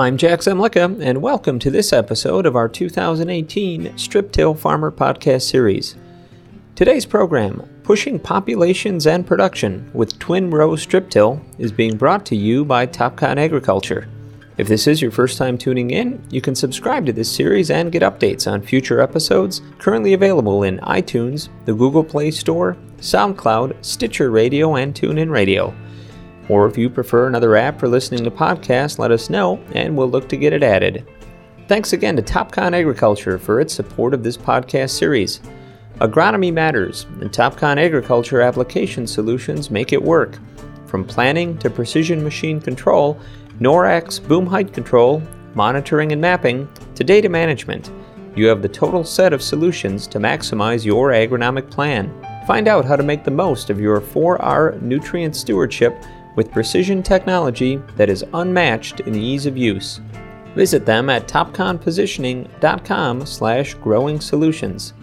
I'm Jack Zemlicka, and welcome to this episode of our 2018 Strip Till Farmer Podcast Series. Today's program, Pushing Populations and Production with Twin Row Strip Till, is being brought to you by Topcon Agriculture. If this is your first time tuning in, you can subscribe to this series and get updates on future episodes currently available in iTunes, the Google Play Store, SoundCloud, Stitcher Radio, and TuneIn Radio. Or if you prefer another app for listening to podcasts, let us know and we'll look to get it added. Thanks again to Topcon Agriculture for its support of this podcast series. Agronomy matters, and Topcon Agriculture application solutions make it work. From planning to precision machine control, NORAC boom height control, monitoring and mapping, to data management, you have the total set of solutions to maximize your agronomic plan. Find out how to make the most of your 4R nutrient stewardship with precision technology that is unmatched in ease of use. Visit them at topconpositioning.com slash growing solutions.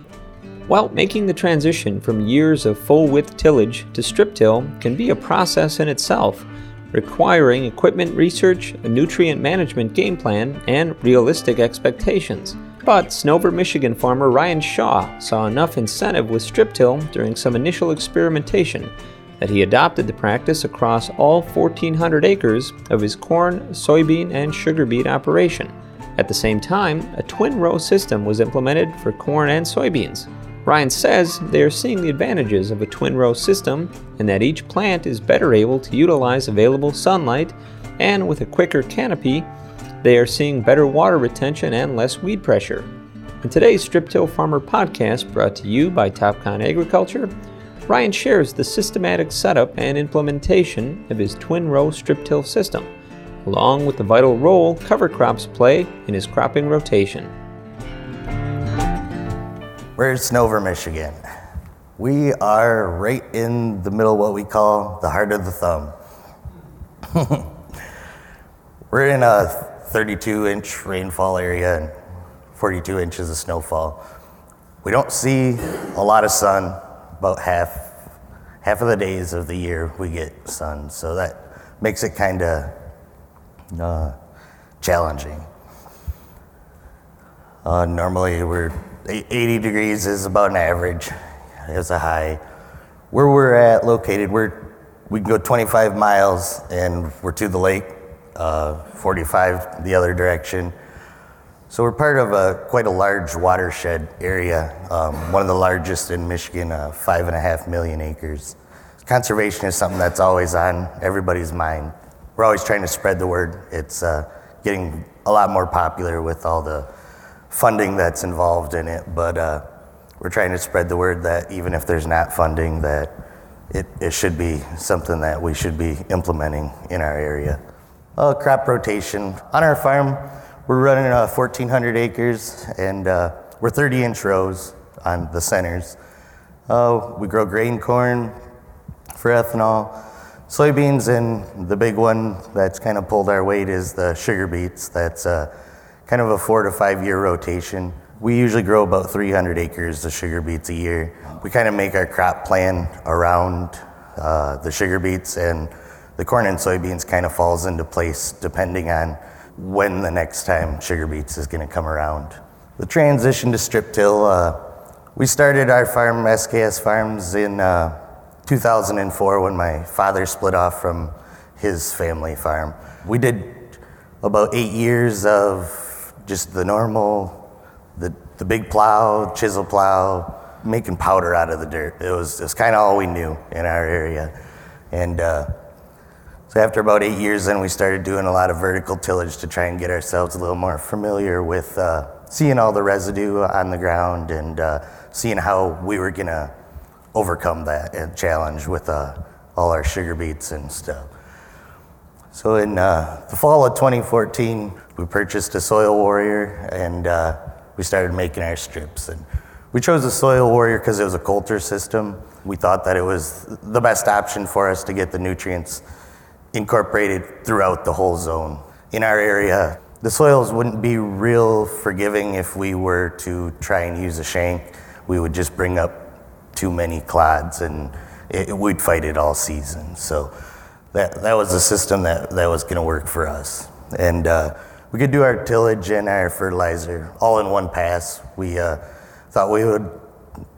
While making the transition from years of full-width tillage to strip till can be a process in itself, requiring equipment research, a nutrient management game plan, and realistic expectations. But Snover, Michigan farmer Ryan Shaw saw enough incentive with strip till during some initial experimentation that he adopted the practice across all 1,400 acres of his corn, soybean, and sugar beet operation. At the same time, a twin row system was implemented for corn and soybeans. Ryan says they are seeing the advantages of a twin row system and that each plant is better able to utilize available sunlight, and with a quicker canopy, they are seeing better water retention and less weed pressure. In today's Strip Till Farmer podcast, brought to you by Topcon Agriculture, Ryan shares the systematic setup and implementation of his twin row strip till system, along with the vital role cover crops play in his cropping rotation. We're in Snover, Michigan. We are right in the middle of what we call the heart of the thumb. We're in a 32 inch rainfall area and 42 inches of snowfall. We don't see a lot of sun, about half half of the days of the year we get sun, so that makes it kind of uh, challenging. Uh, normally, we're 80 degrees is about an average as a high. Where we're at located, we're we can go 25 miles and we're to the lake, uh, 45 the other direction. So we're part of a quite a large watershed area, um, one of the largest in Michigan, uh, five and a half million acres. Conservation is something that's always on everybody's mind. We're always trying to spread the word. It's uh, getting a lot more popular with all the funding that's involved in it, but uh, we're trying to spread the word that even if there's not funding, that it, it should be something that we should be implementing in our area. Uh, crop rotation on our farm we're running uh, 1,400 acres and uh, we're 30 inch rows on the centers. Uh, we grow grain corn for ethanol, soybeans, and the big one that's kind of pulled our weight is the sugar beets. That's uh, kind of a four to five year rotation. We usually grow about 300 acres of sugar beets a year. We kind of make our crop plan around uh, the sugar beets, and the corn and soybeans kind of falls into place depending on when the next time Sugar Beets is going to come around. The transition to strip till, uh, we started our farm, SKS Farms, in uh, 2004 when my father split off from his family farm. We did about eight years of just the normal, the, the big plow, chisel plow, making powder out of the dirt. It was, it was kind of all we knew in our area. And uh, after about eight years, then we started doing a lot of vertical tillage to try and get ourselves a little more familiar with uh, seeing all the residue on the ground and uh, seeing how we were gonna overcome that challenge with uh, all our sugar beets and stuff. So in uh, the fall of 2014, we purchased a Soil Warrior and uh, we started making our strips. And we chose the Soil Warrior because it was a coulter system. We thought that it was the best option for us to get the nutrients incorporated throughout the whole zone. In our area, the soils wouldn't be real forgiving if we were to try and use a shank. We would just bring up too many clods and it, we'd fight it all season. So that, that was the system that, that was going to work for us. And uh, we could do our tillage and our fertilizer all in one pass. We uh, thought we would,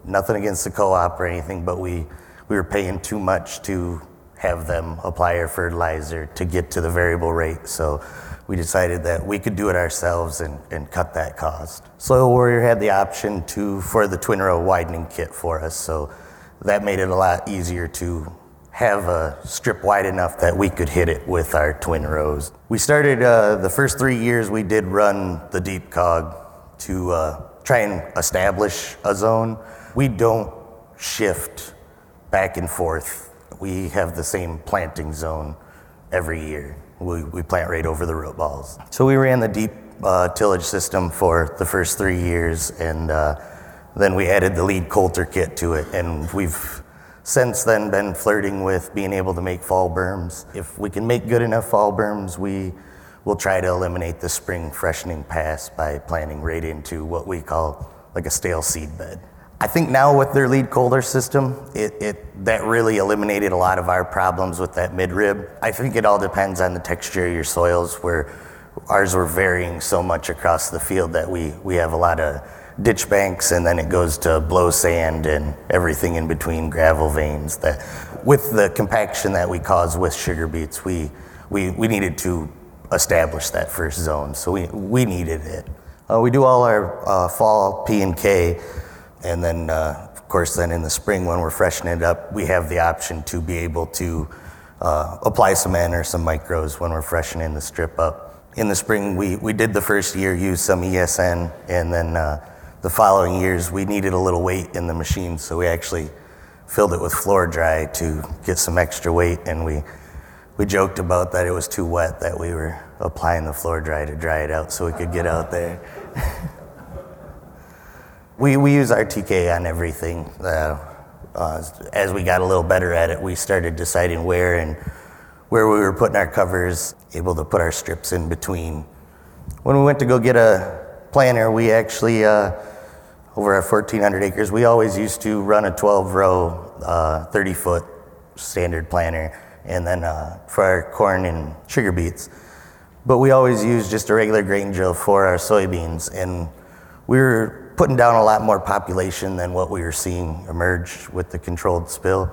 nothing against the co-op or anything, but we, we were paying too much to have them apply our fertilizer to get to the variable rate. So we decided that we could do it ourselves and, and cut that cost. Soil Warrior had the option to for the twin row widening kit for us, so that made it a lot easier to have a strip wide enough that we could hit it with our twin rows. We started uh, the first three years we did run the deep cog to uh, try and establish a zone. We don't shift back and forth. We have the same planting zone every year we, we plant right over the root balls. So we ran the deep uh, tillage system for the first three years, and uh, then we added the lead coulter kit to it, and we've since then been flirting with being able to make fall berms. If we can make good enough fall berms, we will try to eliminate the spring freshening pass by planting right into what we call like a stale seed bed. I think now with their lead coulter system, it, it, that really eliminated a lot of our problems with that midrib. I think it all depends on the texture of your soils, where ours were varying so much across the field that we, we have a lot of ditch banks and then it goes to blow sand and everything in between gravel veins that with the compaction that we caused with sugar beets we, we, we needed to establish that first zone. So we, we needed it. Uh, we do all our uh, fall p and k and then, uh, of course, then in the spring when we're freshening it up, we have the option to be able to uh, apply some N or some micros when we're freshening the strip up. In the spring, we, we did the first year use some ESN, and then uh, the following years we needed a little weight in the machine, so we actually filled it with Floor-Dry to get some extra weight, and we we joked about that it was too wet that we were applying the Floor-Dry to dry it out so we could get out there. We, we use RTK on everything. Uh, uh, as we got a little better at it, we started deciding where and where we were putting our covers, able to put our strips in between. When we went to go get a planter, we actually, uh, over our 1,400 acres, we always used to run a 12 row, 30 foot standard planter, and then uh, for our corn and sugar beets. But we always used just a regular grain drill for our soybeans, and we were putting down a lot more population than what we were seeing emerge with the controlled spill.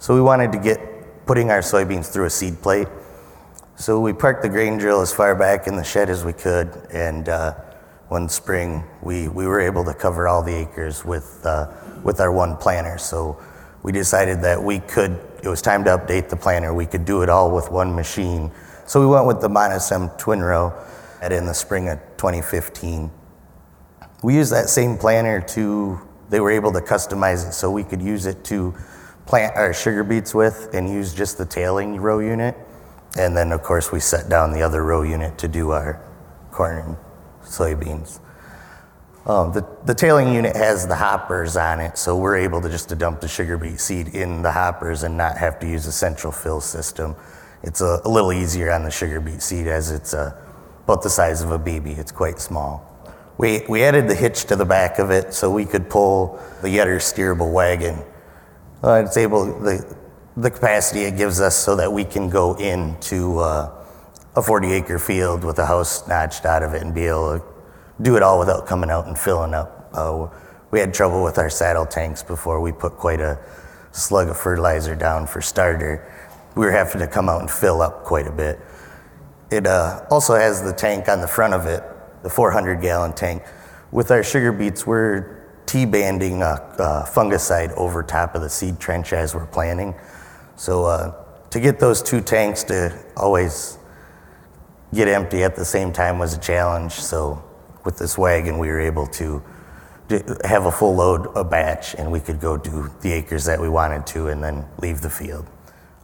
So we wanted to get putting our soybeans through a seed plate. So we parked the grain drill as far back in the shed as we could, and uh, one spring we, we were able to cover all the acres with, uh, with our one planter. So we decided that we could, it was time to update the planter, we could do it all with one machine. So we went with the Monosem twin row in the spring of 2015. We used that same planter to, they were able to customize it so we could use it to plant our sugar beets with and use just the tailing row unit. And then, of course, we set down the other row unit to do our corn and soybeans. Um, the, the tailing unit has the hoppers on it, so we're able to just to dump the sugar beet seed in the hoppers and not have to use a central fill system. It's a, a little easier on the sugar beet seed as it's uh, about the size of a baby. It's quite small. We, we added the hitch to the back of it so we could pull the Yetter steerable wagon. Uh, it's able, the, the capacity it gives us so that we can go into uh, a 40 acre field with a house notched out of it and be able to do it all without coming out and filling up. Uh, we had trouble with our saddle tanks before we put quite a slug of fertilizer down for starter. We were having to come out and fill up quite a bit. It uh, also has the tank on the front of it the 400 gallon tank. With our sugar beets, we're T-banding a, a, fungicide over top of the seed trench as we're planting. So uh, to get those two tanks to always get empty at the same time was a challenge. So with this wagon, we were able to have a full load, a batch, and we could go do the acres that we wanted to and then leave the field.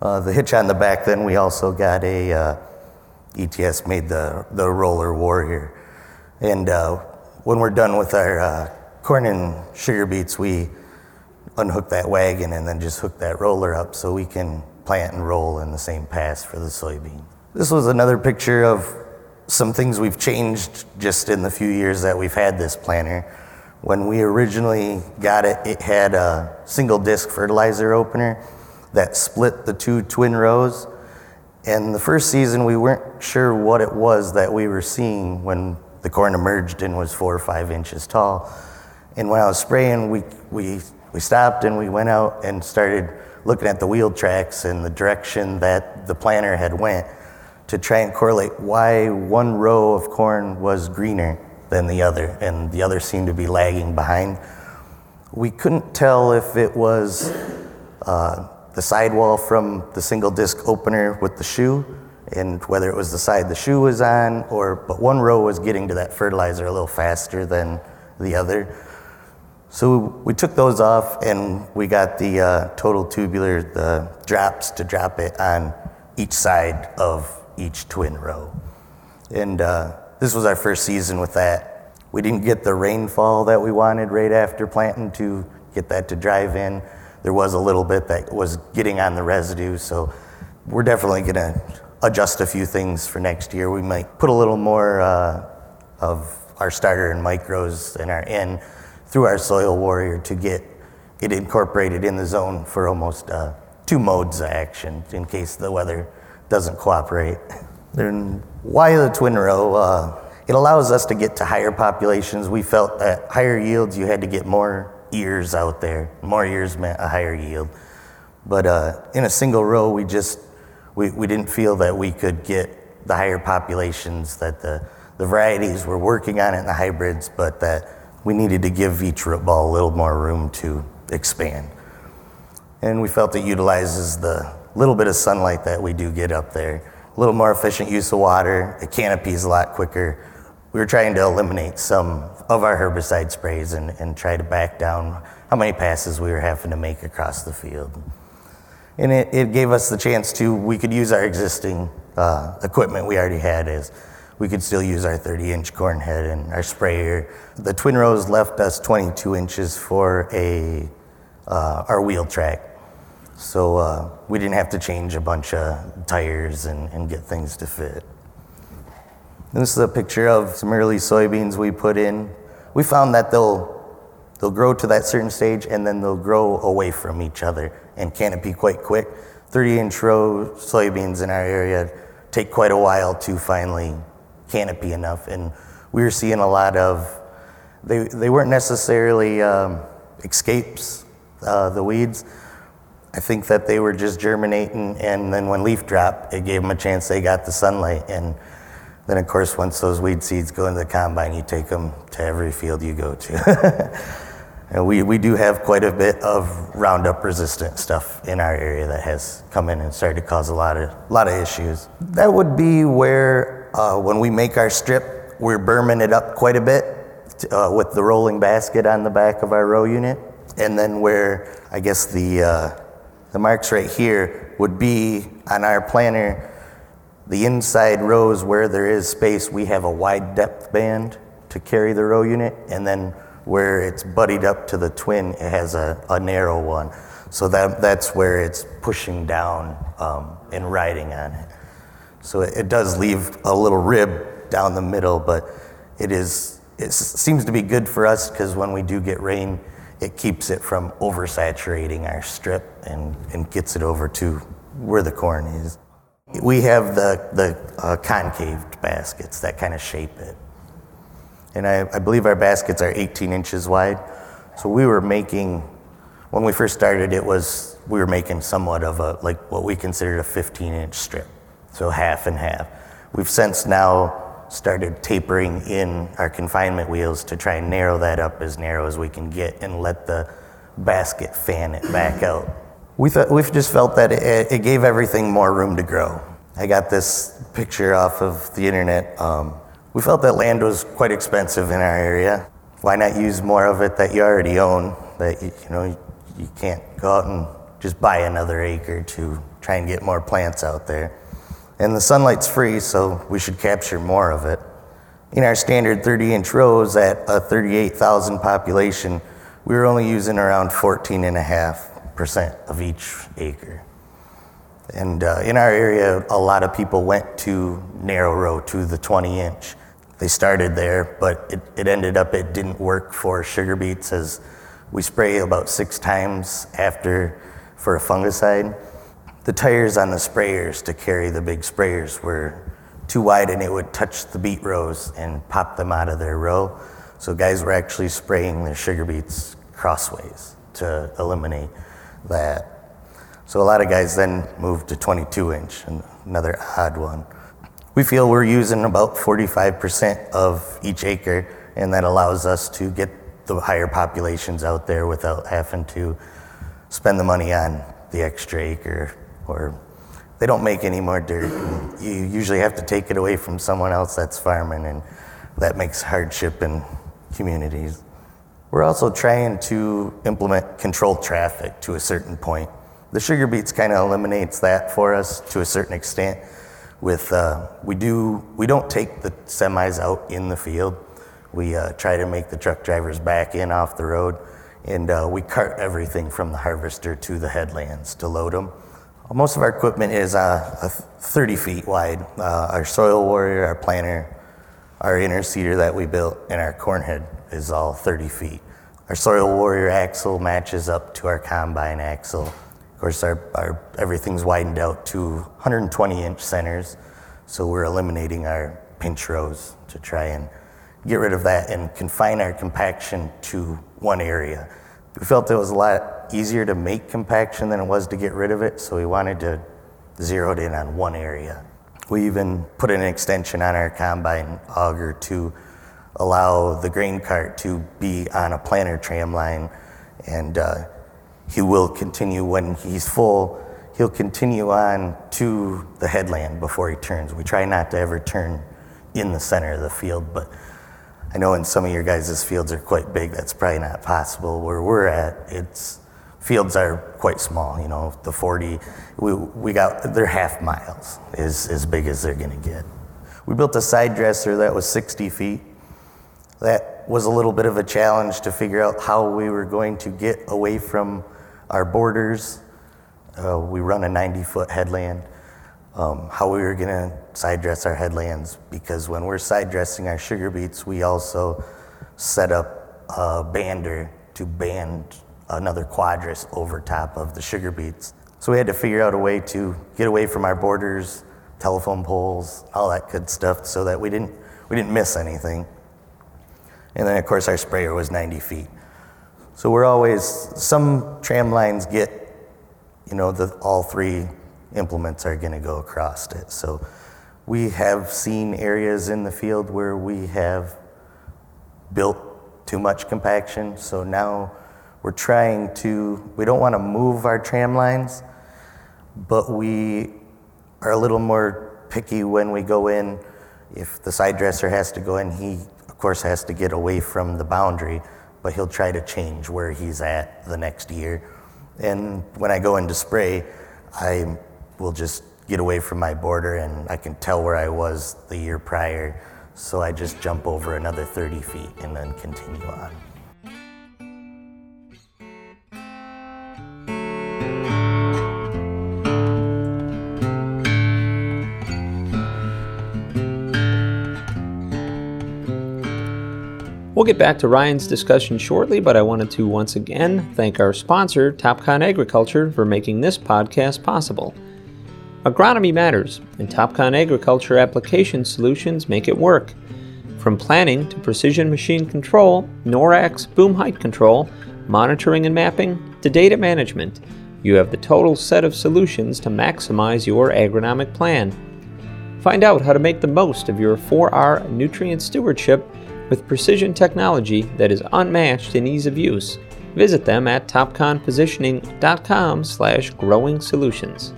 Uh, the hitch on the back, then we also got a uh, ETS made the, the roller warrior. And uh, when we're done with our uh, corn and sugar beets, we unhook that wagon and then just hook that roller up so we can plant and roll in the same pass for the soybean. This was another picture of some things we've changed just in the few years that we've had this planter. When we originally got it, it had a single disc fertilizer opener that split the two twin rows And the first season, we weren't sure what it was that we were seeing when the corn emerged and was four or five inches tall. And when I was spraying, we, we, we stopped and we went out and started looking at the wheel tracks and the direction that the planter had went to try and correlate why one row of corn was greener than the other and the other seemed to be lagging behind. We couldn't tell if it was uh, the sidewall from the single disc opener with the shoe and whether it was the side the shoe was on or but one row was getting to that fertilizer a little faster than the other. So we took those off and we got the uh, total tubular the drops to drop it on each side of each twin row. And uh, this was our first season with that. We didn't get the rainfall that we wanted right after planting to get that to drive in. There was a little bit that was getting on the residue. So we're definitely going to adjust a few things for next year. We might put a little more uh, of our starter and micros and our N through our soil warrior to get it incorporated in the zone for almost uh, two modes of action in case the weather doesn't cooperate. Then why the twin row? Uh, it allows us to get to higher populations. We felt that higher yields, you had to get more ears out there. More ears meant a higher yield. But uh, in a single row, we just we, we didn't feel that we could get the higher populations that the, the varieties were working on it in the hybrids, but that we needed to give each root ball a little more room to expand. And we felt it utilizes the little bit of sunlight that we do get up there. A little more efficient use of water. The canopy is a lot quicker. We were trying to eliminate some of our herbicide sprays and, and try to back down how many passes we were having to make across the field. And it, it gave us the chance to, we could use our existing uh, equipment we already had as we could still use our 30 inch corn head and our sprayer. The twin rows left us 22 inches for a, uh, our wheel track. So uh, we didn't have to change a bunch of tires and, and get things to fit. This is a picture of some early soybeans we put in. We found that they'll they'll grow to that certain stage and then they'll grow away from each other and canopy quite quick. 30 inch row soybeans in our area take quite a while to finally canopy enough. And we were seeing a lot of, they, they weren't necessarily um, escapes, uh, the weeds. I think that they were just germinating, and then when leaf drop, it gave them a chance. They got the sunlight, and then, of course, once those weed seeds go into the combine, you take them to every field you go to. and we, we do have quite a bit of Roundup resistant stuff in our area that has come in and started to cause a lot of, lot of issues. That would be where, uh, when we make our strip, we're berming it up quite a bit uh, with the rolling basket on the back of our row unit. And then where, I guess, the, uh, the marks right here would be on our planter the inside rows where there is space, we have a wide depth band to carry the row unit, and then where it's buddied up to the twin, it has a, a narrow one. So that, that's where it's pushing down um, and riding on it. So it, it does leave a little rib down the middle, but it is it seems to be good for us because when we do get rain, it keeps it from oversaturating our strip and, and gets it over to where the corn is. We have the, the uh, concaved baskets that kind of shape it. And I, I believe our baskets are 18 inches wide. So we were making, when we first started, it was, we were making somewhat of a, like what we considered a 15 inch strip. So half and half. We've since now started tapering in our confinement wheels to try and narrow that up as narrow as we can get and let the basket fan it back out. We thought, we've just felt that it, it, gave everything more room to grow. I got this picture off of the internet. Um, we felt that land was quite expensive in our area. Why not use more of it that you already own? That you, you know you can't go out and just buy another acre to try and get more plants out there. And the sunlight's free, so we should capture more of it. In our standard 30 inch rows at a 38,000 population, we were only using around 14 and a half percent of each acre. And uh, in our area, a lot of people went to narrow row, to the 20 inch. They started there, but it, it ended up it didn't work for sugar beets as we spray about six times after for a fungicide. the tires on the sprayers to carry the big sprayers were too wide and it would touch the beet rows and pop them out of their row. So guys were actually spraying their sugar beets crossways to eliminate that. So a lot of guys then moved to 22 inch, another odd one. We feel we're using about 45% of each acre, and that allows us to get the higher populations out there without having to spend the money on the extra acre or they don't make any more dirt. You usually have to take it away from someone else that's farming, and that makes hardship in communities. We're also trying to implement controlled traffic to a certain point. The sugar beets kind of eliminates that for us to a certain extent. With uh, we do we don't take the semis out in the field. We uh, try to make the truck drivers back in off the road, and uh, we cart everything from the harvester to the headlands to load them. Most of our equipment is uh, 30 feet wide. Uh, our soil warrior, our planter, our interseeder that we built, and our corn head is all 30 feet. Our soil warrior axle matches up to our combine axle. Of course, our, our everything's widened out to 120 inch centers, so we're eliminating our pinch rows to try and get rid of that and confine our compaction to one area. We felt it was a lot easier to make compaction than it was to get rid of it, so we wanted to zero it in on one area. We even put an extension on our combine auger to allow the grain cart to be on a planter tram line, and uh, he will continue when he's full. He'll continue on to the headland before he turns. We try not to ever turn in the center of the field, but I know in some of your guys' fields are quite big. That's probably not possible. Where we're at, it's fields are quite small. You know, the 40, we, we got, they're half miles is as big as they're gonna get. We built a side dresser that was 60 feet. That was a little bit of a challenge to figure out how we were going to get away from our borders. Uh, we run a 90 foot headland. Um, how we were gonna side dress our headlands because when we're side dressing our sugar beets, we also set up a bander to band another quadris over top of the sugar beets. So we had to figure out a way to get away from our borders, telephone poles, all that good stuff, so that we didn't we didn't miss anything. And then of course our sprayer was 90 feet. So we're always some tram lines get, you know, the all three implements are going to go across it. So we have seen areas in the field where we have built too much compaction. So now we're trying to, we don't want to move our tram lines, but we are a little more picky when we go in. If the side dresser has to go in, he, course, has to get away from the boundary, but he'll try to change where he's at the next year. And when I go into spray, I will just get away from my border and I can tell where I was the year prior. So I just jump over another 30 feet and then continue on. We'll get back to Ryan's discussion shortly, but I wanted to once again thank our sponsor, Topcon Agriculture, for making this podcast possible. Agronomy matters, and Topcon Agriculture application solutions make it work. From planning to precision machine control, NORAC boom height control, monitoring and mapping, to data management, you have the total set of solutions to maximize your agronomic plan. Find out how to make the most of your 4R nutrient stewardship with precision technology that is unmatched in ease of use. Visit them at topconpositioning.com slash growing solutions.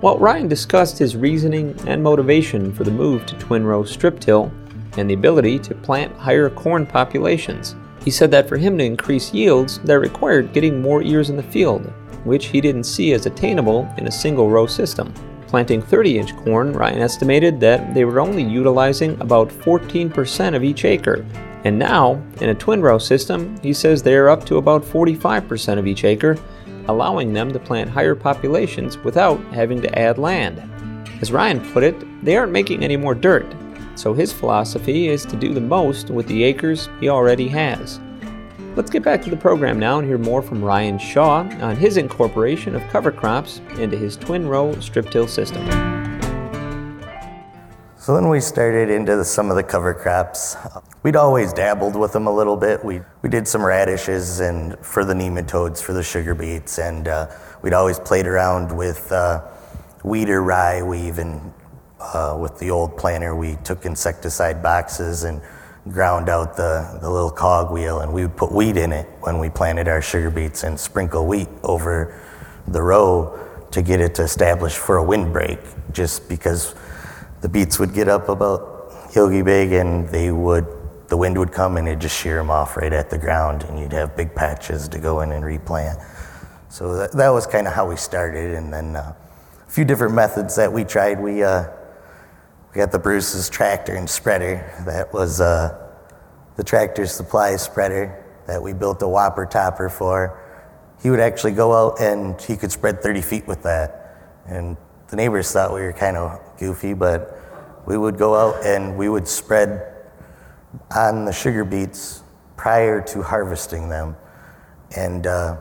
While Ryan discussed his reasoning and motivation for the move to twin row strip till and the ability to plant higher corn populations, he said that for him to increase yields, that required getting more ears in the field, which he didn't see as attainable in a single row system planting 30 inch corn, Ryan estimated that they were only utilizing about 14% of each acre. And now, in a twin row system, he says they are up to about 45% of each acre, allowing them to plant higher populations without having to add land. As Ryan put it, they aren't making any more dirt, so his philosophy is to do the most with the acres he already has. Let's get back to the program now and hear more from Ryan Shaw on his incorporation of cover crops into his twin row strip till system. So then we started into some of the cover crops. We'd always dabbled with them a little bit. We, we did some radishes and for the nematodes, for the sugar beets, and uh, we'd always played around with uh, wheat or rye. We even, uh, with the old planter, we took insecticide boxes and ground out the, the little cog wheel and we would put wheat in it when we planted our sugar beets and sprinkle wheat over the row to get it to establish for a windbreak just because the beets would get up about yogi big and they would the wind would come and it'd just shear them off right at the ground and you'd have big patches to go in and replant. So that, that was kind of how we started and then uh, a few different methods that we tried. We uh, we got the Bruce's tractor and spreader. That was uh, the tractor supply spreader that we built a whopper topper for. He would actually go out and he could spread 30 feet with that. And the neighbors thought we were kind of goofy, but we would go out and we would spread on the sugar beets prior to harvesting them. And uh,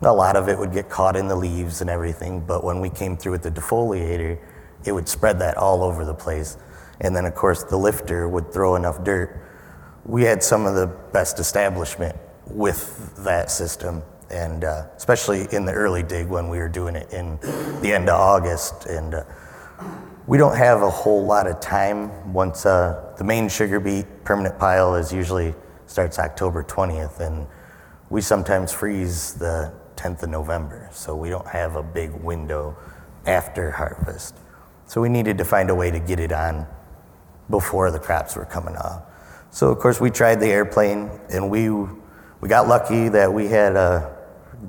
a lot of it would get caught in the leaves and everything, but when we came through with the defoliator, it would spread that all over the place. And then, of course, the lifter would throw enough dirt. We had some of the best establishment with that system, and uh, especially in the early dig when we were doing it in the end of August. And uh, we don't have a whole lot of time once uh, the main sugar beet permanent pile is usually starts October 20th, and we sometimes freeze the 10th of November, so we don't have a big window after harvest. So we needed to find a way to get it on before the crops were coming off. So of course we tried the airplane and we we got lucky that we had a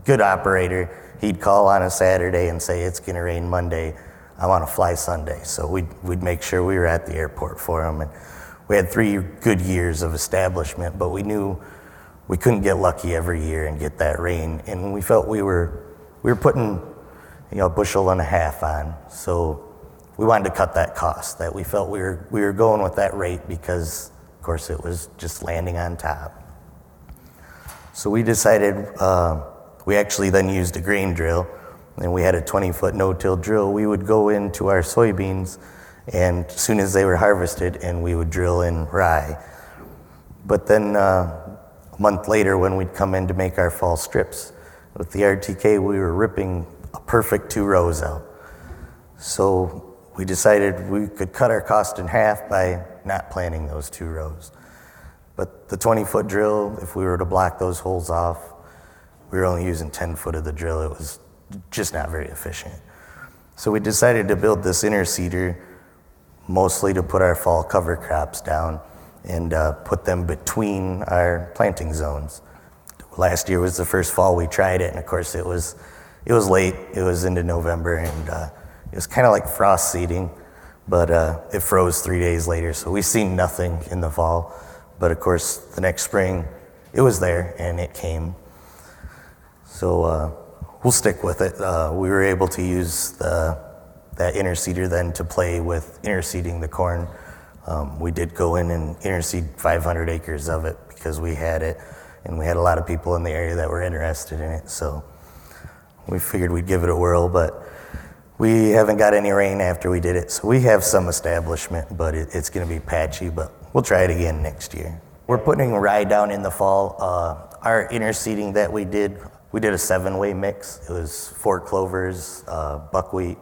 good operator. He'd call on a Saturday and say it's going to rain Monday. I want to fly Sunday. So we'd we'd make sure we were at the airport for him and we had 3 good years of establishment, but we knew we couldn't get lucky every year and get that rain and we felt we were we were putting you know a bushel and a half on. So we wanted to cut that cost, that we felt we were, we were going with that rate because, of course, it was just landing on top. So we decided, uh, we actually then used a grain drill, and we had a 20 foot no till drill. We would go into our soybeans, and as soon as they were harvested, and we would drill in rye. But then uh, a month later, when we'd come in to make our fall strips, with the RTK, we were ripping a perfect two rows out. So we decided we could cut our cost in half by not planting those two rows. But the 20 foot drill, if we were to block those holes off, we were only using 10 foot of the drill. It was just not very efficient. So we decided to build this inner interseeder mostly to put our fall cover crops down and uh, put them between our planting zones. Last year was the first fall we tried it, and of course it was it was late. It was into November, and uh, it was kind of like frost seeding, but uh, it froze three days later, so we seen nothing in the fall. But of course, the next spring, it was there and it came. So uh, we'll stick with it. Uh, we were able to use the, that interseeder then to play with interseeding the corn. Um, we did go in and interseed 500 acres of it because we had it, and we had a lot of people in the area that were interested in it. So we figured we'd give it a whirl, but we haven't got any rain after we did it, so we have some establishment, but it, it's going to be patchy, but we'll try it again next year. We're putting rye down in the fall. Uh, our interseeding that we did, we did a seven way mix. It was four clovers, uh, buckwheat,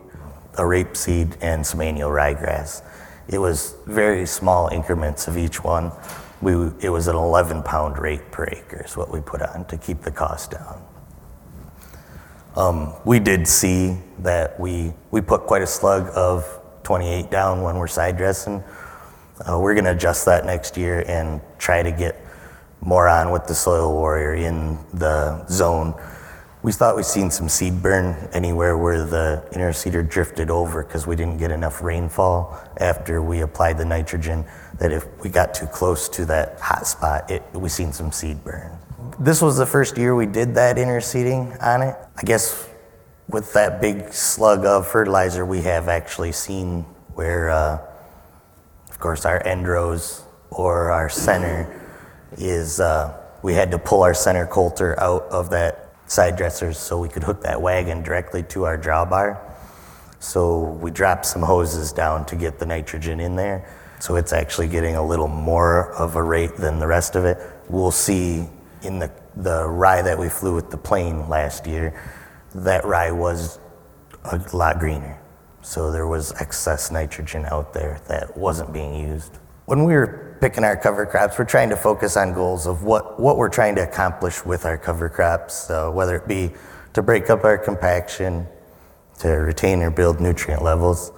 a rapeseed, and some annual ryegrass. It was very small increments of each one. We, it was an 11 pound rate per acre, is what we put on to keep the cost down. Um, we did see that we, we put quite a slug of 28 down when we're side dressing. Uh, we're going to adjust that next year and try to get more on with the soil warrior in the zone. We thought we'd seen some seed burn anywhere where the interseeder drifted over because we didn't get enough rainfall after we applied the nitrogen. That if we got too close to that hot spot, it, we seen some seed burn. This was the first year we did that interseeding on it. I guess with that big slug of fertilizer, we have actually seen where, uh, of course, our end rows or our center is uh, we had to pull our center coulter out of that side dressers so we could hook that wagon directly to our drawbar. So we dropped some hoses down to get the nitrogen in there. So it's actually getting a little more of a rate than the rest of it. We'll see in the, the rye that we flew with the plane last year, that rye was a lot greener. So there was excess nitrogen out there that wasn't being used. When we were picking our cover crops, we're trying to focus on goals of what, what we're trying to accomplish with our cover crops, whether it be to break up our compaction, to retain or build nutrient levels.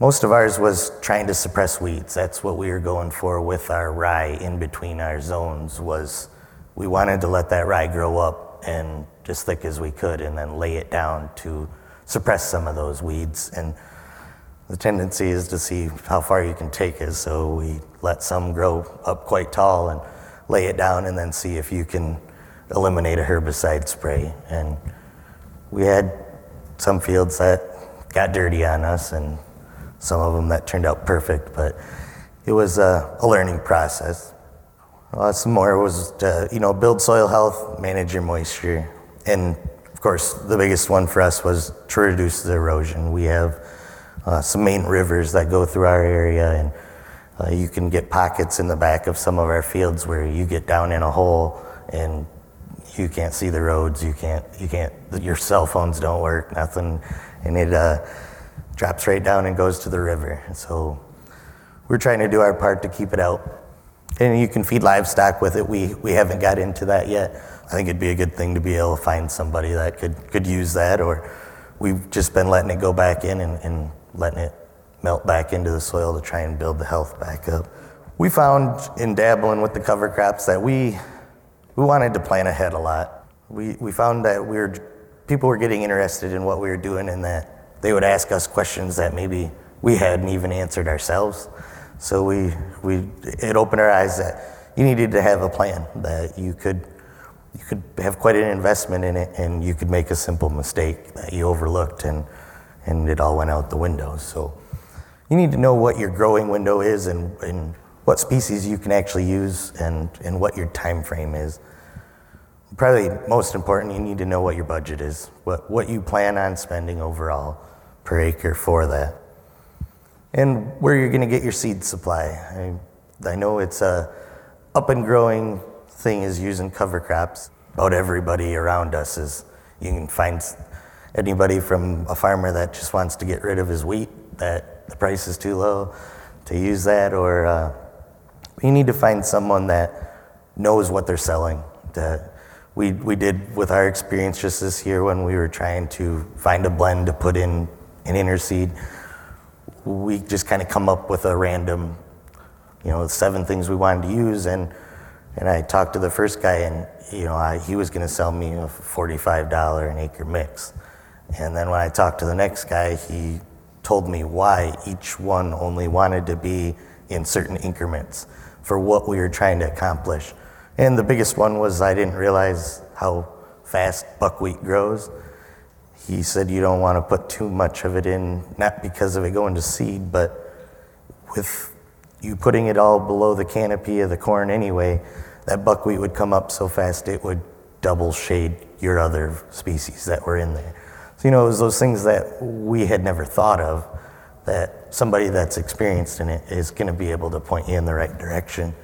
Most of ours was trying to suppress weeds. That's what we were going for with our rye in between our zones was we wanted to let that rye grow up and as thick as we could and then lay it down to suppress some of those weeds. And the tendency is to see how far you can take it. So we let some grow up quite tall and lay it down and then see if you can eliminate a herbicide spray. And we had some fields that got dirty on us and some of them that turned out perfect, but it was a, a learning process. Uh, some more was to, you know, build soil health, manage your moisture, and of course, the biggest one for us was to reduce the erosion. We have uh, some main rivers that go through our area, and uh, you can get pockets in the back of some of our fields where you get down in a hole and you can't see the roads, you can't, you can't, your cell phones don't work, nothing, and it uh, drops right down and goes to the river. So we're trying to do our part to keep it out. And you can feed livestock with it. We, we haven't got into that yet. I think it'd be a good thing to be able to find somebody that could, could use that, or we've just been letting it go back in and, and letting it melt back into the soil to try and build the health back up. We found in dabbling with the cover crops that we we wanted to plan ahead a lot. We, we found that we were, people were getting interested in what we were doing and that they would ask us questions that maybe we hadn't even answered ourselves. So we, we, it opened our eyes that you needed to have a plan, that you could, you could have quite an investment in it and you could make a simple mistake that you overlooked and, and it all went out the window. So you need to know what your growing window is and, and what species you can actually use and, and what your time frame is. Probably most important, you need to know what your budget is, what, what you plan on spending overall per acre for that, and where you're going to get your seed supply. I, I know it's a up and growing thing is using cover crops. About everybody around us is you can find anybody from a farmer that just wants to get rid of his wheat that the price is too low to use that or uh, you need to find someone that knows what they're selling. That we, we did with our experience just this year when we were trying to find a blend to put in an interseed. We just kind of come up with a random, you know, seven things we wanted to use. And, and I talked to the first guy, and, you know, I, he was going to sell me a $45 an acre mix. And then when I talked to the next guy, he told me why each one only wanted to be in certain increments for what we were trying to accomplish. And the biggest one was I didn't realize how fast buckwheat grows. He said you don't want to put too much of it in, not because of it going to seed, but with you putting it all below the canopy of the corn anyway, that buckwheat would come up so fast it would double shade your other species that were in there. So, you know, it was those things that we had never thought of that somebody that's experienced in it is going to be able to point you in the right direction.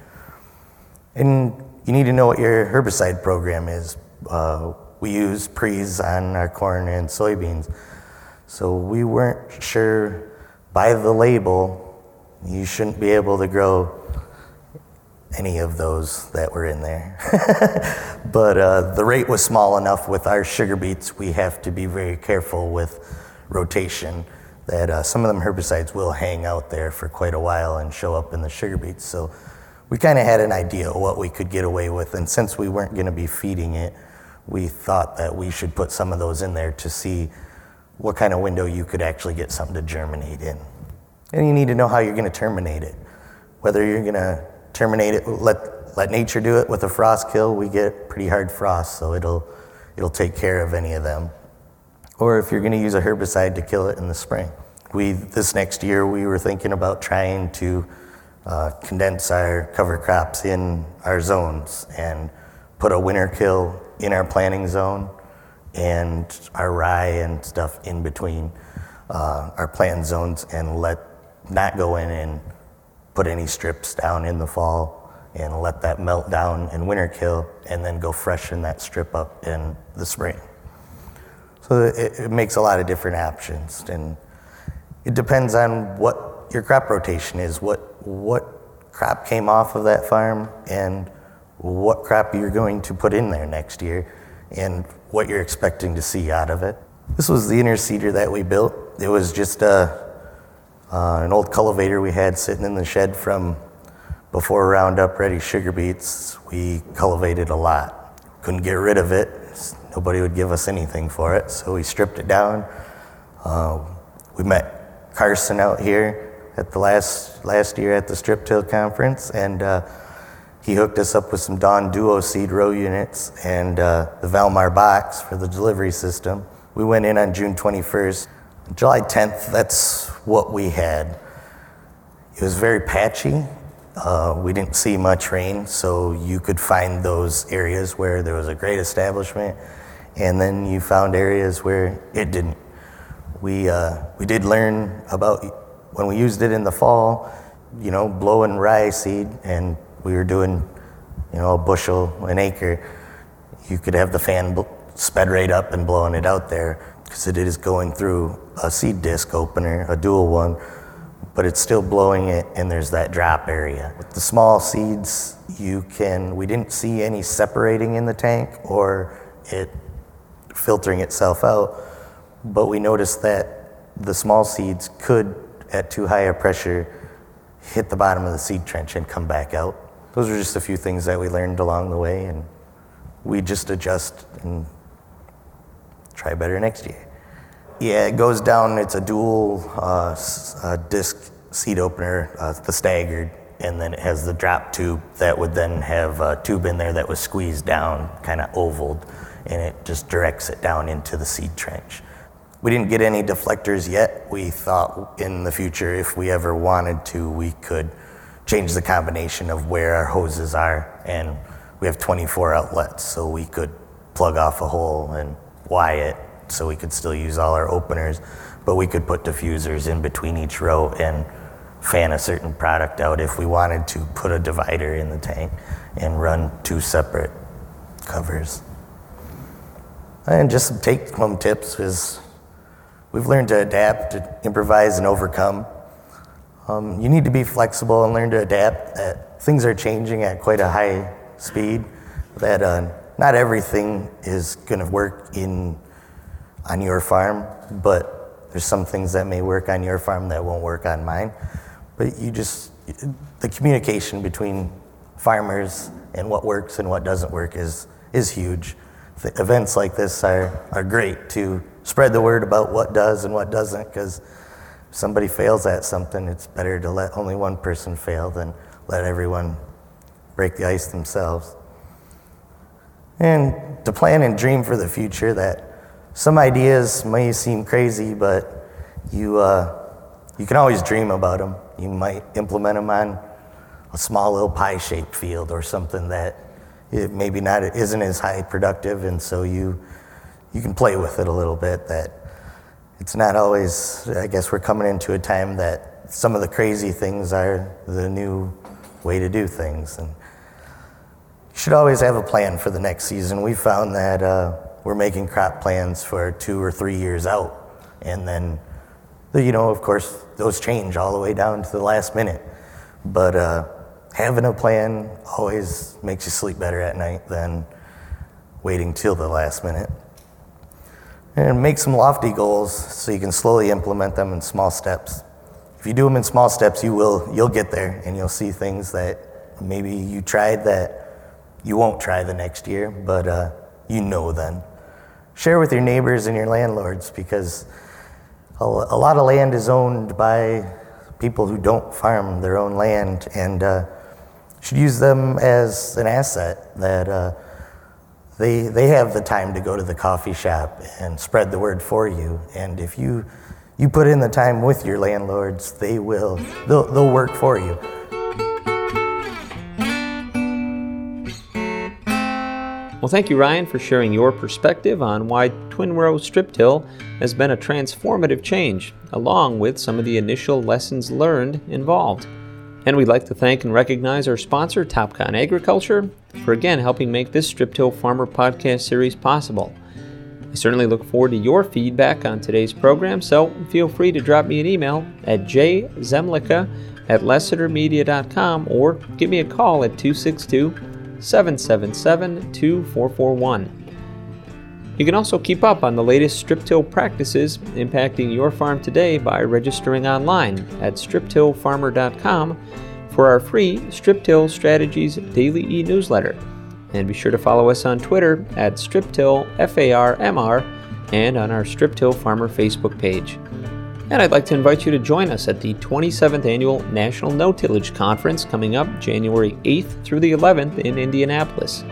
And you need to know what your herbicide program is. Uh, we use Pries on our corn and soybeans. So we weren't sure by the label, you shouldn't be able to grow any of those that were in there. but uh, the rate was small enough with our sugar beets, we have to be very careful with rotation that uh, some of them herbicides will hang out there for quite a while and show up in the sugar beets. So we kind of had an idea what we could get away with. And since we weren't going to be feeding it, we thought that we should put some of those in there to see what kind of window you could actually get something to germinate in. And you need to know how you're going to terminate it. Whether you're going to terminate it, let, let nature do it with a frost kill. We get pretty hard frost, so it'll, it'll take care of any of them or if you're going to use a herbicide to kill it in the spring. We this next year we were thinking about trying to uh, condense our cover crops in our zones and put a winter kill in our planting zone and our rye and stuff in between uh, our planting zones and let not go in and put any strips down in the fall and let that melt down and winter kill and then go freshen that strip up in the spring. So it, it makes a lot of different options and it depends on what your crop rotation is, what, what crop came off of that farm and what crop you're going to put in there next year and what you're expecting to see out of it. This was the interseeder that we built. It was just a, uh, an old cultivator we had sitting in the shed from before Roundup Ready sugar beets. We cultivated a lot. Couldn't get rid of it. Nobody would give us anything for it, so we stripped it down. Uh, we met Carson out here at the last last year at the Strip Till conference, and uh, he hooked us up with some Don Duo seed row units and uh, the Valmar box for the delivery system. We went in on June 21st. July 10th, that's what we had. It was very patchy. Uh, we didn't see much rain, so you could find those areas where there was a great establishment, and then you found areas where it didn't. We, uh, we did learn about when we used it in the fall, you know, blowing rye seed, and we were doing, you know, a bushel an acre. You could have the fan bl- sped right up and blowing it out there because it is going through a seed disc opener, a dual one, but it's still blowing it and there's that drop area. With the small seeds, you can, we didn't see any separating in the tank or it filtering itself out, but we noticed that the small seeds could, at too high a pressure, hit the bottom of the seed trench and come back out. Those are just a few things that we learned along the way, and we just adjust and try better next year. Yeah, it goes down. It's a dual uh, uh, disc seed opener, uh, the staggered, and then it has the drop tube that would then have a tube in there that was squeezed down, kind of ovaled, and it just directs it down into the seed trench. We didn't get any deflectors yet. We thought in the future, if we ever wanted to, we could change the combination of where our hoses are, and we have 24 outlets, so we could plug off a hole and Y it so we could still use all our openers, but we could put diffusers in between each row and fan a certain product out if we wanted to put a divider in the tank and run two separate covers. And just some take home tips is we've learned to adapt, to improvise, and overcome. Um, you need to be flexible and learn to adapt. That things are changing at quite a high speed. That uh, not everything is going to work in on your farm, but there's some things that may work on your farm that won't work on mine. But you just the communication between farmers and what works and what doesn't work is is huge. The events like this are are great to spread the word about what does and what doesn't because somebody fails at something, it's better to let only one person fail than let everyone break the ice themselves. And to plan and dream for the future that some ideas may seem crazy, but you, uh, you can always dream about them. You might implement them on a small little pie shaped field or something that it maybe not isn't as high productive, and so you, you can play with it a little bit. That it's not always, I guess we're coming into a time that some of the crazy things are the new way to do things. And you should always have a plan for the next season. We found that uh, we're making crop plans for two or three years out. And then, you know, of course, those change all the way down to the last minute. But uh, having a plan always makes you sleep better at night than waiting till the last minute and make some lofty goals so you can slowly implement them in small steps. If you do them in small steps, you will you'll get there and you'll see things that maybe you tried that you won't try the next year, but uh, you know then. Share with your neighbors and your landlords because a, lot of land is owned by people who don't farm their own land and uh, should use them as an asset that. Uh, they, they have the time to go to the coffee shop and spread the word for you. And if you, you put in the time with your landlords, they will, they'll, they'll work for you. Well, thank you, Ryan, for sharing your perspective on why Twin Row Strip Till has been a transformative change, along with some of the initial lessons learned involved. And we'd like to thank and recognize our sponsor, Topcon Agriculture, for again helping make this Strip Till Farmer podcast series possible. I certainly look forward to your feedback on today's program, so feel free to drop me an email at jzemlicka at lessitermedia.com or give me a call at 262 777 2441. You can also keep up on the latest strip till practices impacting your farm today by registering online at striptillfarmer.com for our free Strip Till Strategies daily e newsletter. And be sure to follow us on Twitter at StripTillFarmr and on our Strip Till Farmer Facebook page. And I'd like to invite you to join us at the 27th Annual National No Tillage Conference coming up January 8th through the 11th in Indianapolis.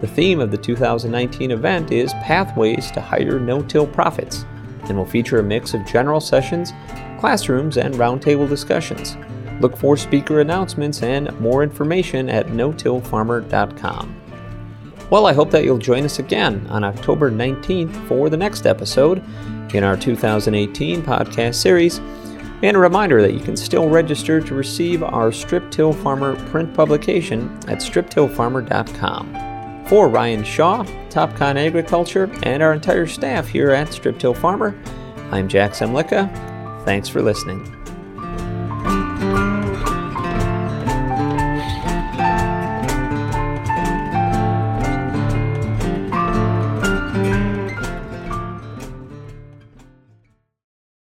The theme of the 2019 event is Pathways to Higher No Till Profits and will feature a mix of general sessions, classrooms, and roundtable discussions. Look for speaker announcements and more information at notillfarmer.com. Well, I hope that you'll join us again on October 19th for the next episode in our 2018 podcast series. And a reminder that you can still register to receive our Strip Till Farmer print publication at striptillfarmer.com. For Ryan Shaw, Topcon Agriculture, and our entire staff here at Strip Till Farmer, I'm Jack Zemlicka. Thanks for listening.